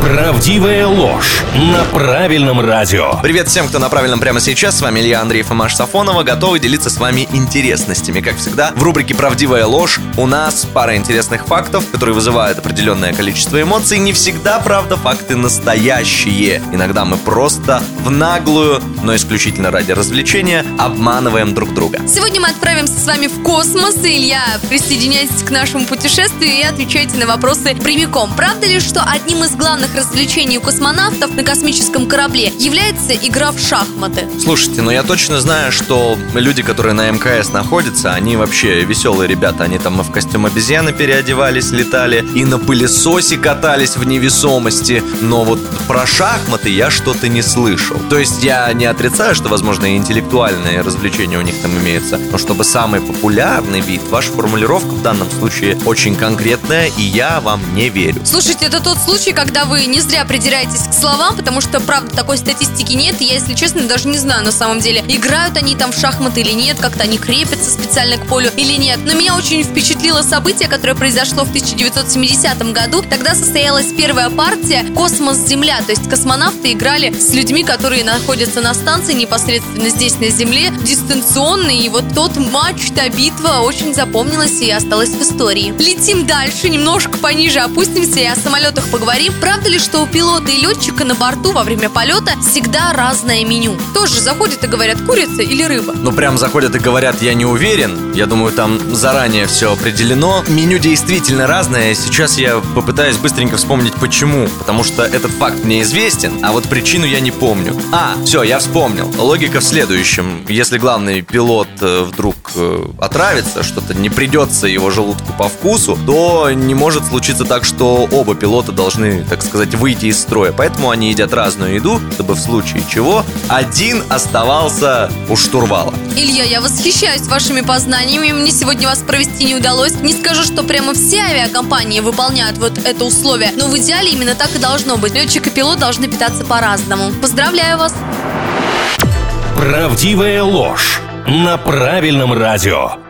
Правдивая ложь на правильном радио. Привет всем, кто на правильном прямо сейчас. С вами Илья Андреев и Маш Сафонова. Готовы делиться с вами интересностями. Как всегда, в рубрике «Правдивая ложь» у нас пара интересных фактов, которые вызывают определенное количество эмоций. Не всегда, правда, факты настоящие. Иногда мы просто в наглую, но исключительно ради развлечения, обманываем друг друга. Сегодня мы отправимся с вами в космос. И, Илья, присоединяйтесь к нашему путешествию и отвечайте на вопросы прямиком. Правда ли, что одним из главных развлечений у космонавтов на космическом корабле является игра в шахматы. Слушайте, ну я точно знаю, что люди, которые на МКС находятся, они вообще веселые ребята. Они там и в костюм обезьяны переодевались, летали, и на пылесосе катались в невесомости. Но вот про шахматы я что-то не слышал. То есть я не отрицаю, что, возможно, и интеллектуальные развлечения у них там имеются. Но чтобы самый популярный вид, ваша формулировка в данном случае очень конкретная, и я вам не верю. Слушайте, это тот случай, когда вы не зря придираетесь к словам, потому что, правда, такой статистики нет. Я, если честно, даже не знаю на самом деле, играют они там в шахматы или нет, как-то они крепятся специально к полю или нет. Но меня очень впечатлило событие, которое произошло в 1970 году. Тогда состоялась первая партия «Космос-Земля», то есть космонавты играли с людьми, которые находятся на станции непосредственно здесь, на Земле, дистанционно. И вот тот матч, та битва очень запомнилась и осталась в истории. Летим дальше, немножко пониже опустимся и о самолетах поговорим. Правда ли ли, что у пилота и летчика на борту во время полета всегда разное меню? Тоже заходят и говорят, курица или рыба? Ну, прям заходят и говорят, я не уверен. Я думаю, там заранее все определено. Меню действительно разное. Сейчас я попытаюсь быстренько вспомнить, почему. Потому что этот факт мне известен, а вот причину я не помню. А, все, я вспомнил. Логика в следующем. Если главный пилот э, вдруг э, отравится, что-то не придется его желудку по вкусу, то не может случиться так, что оба пилота должны, так сказать, сказать, выйти из строя. Поэтому они едят разную еду, чтобы в случае чего один оставался у штурвала. Илья, я восхищаюсь вашими познаниями. Мне сегодня вас провести не удалось. Не скажу, что прямо все авиакомпании выполняют вот это условие, но в идеале именно так и должно быть. Летчик и пилот должны питаться по-разному. Поздравляю вас! Правдивая ложь на правильном радио.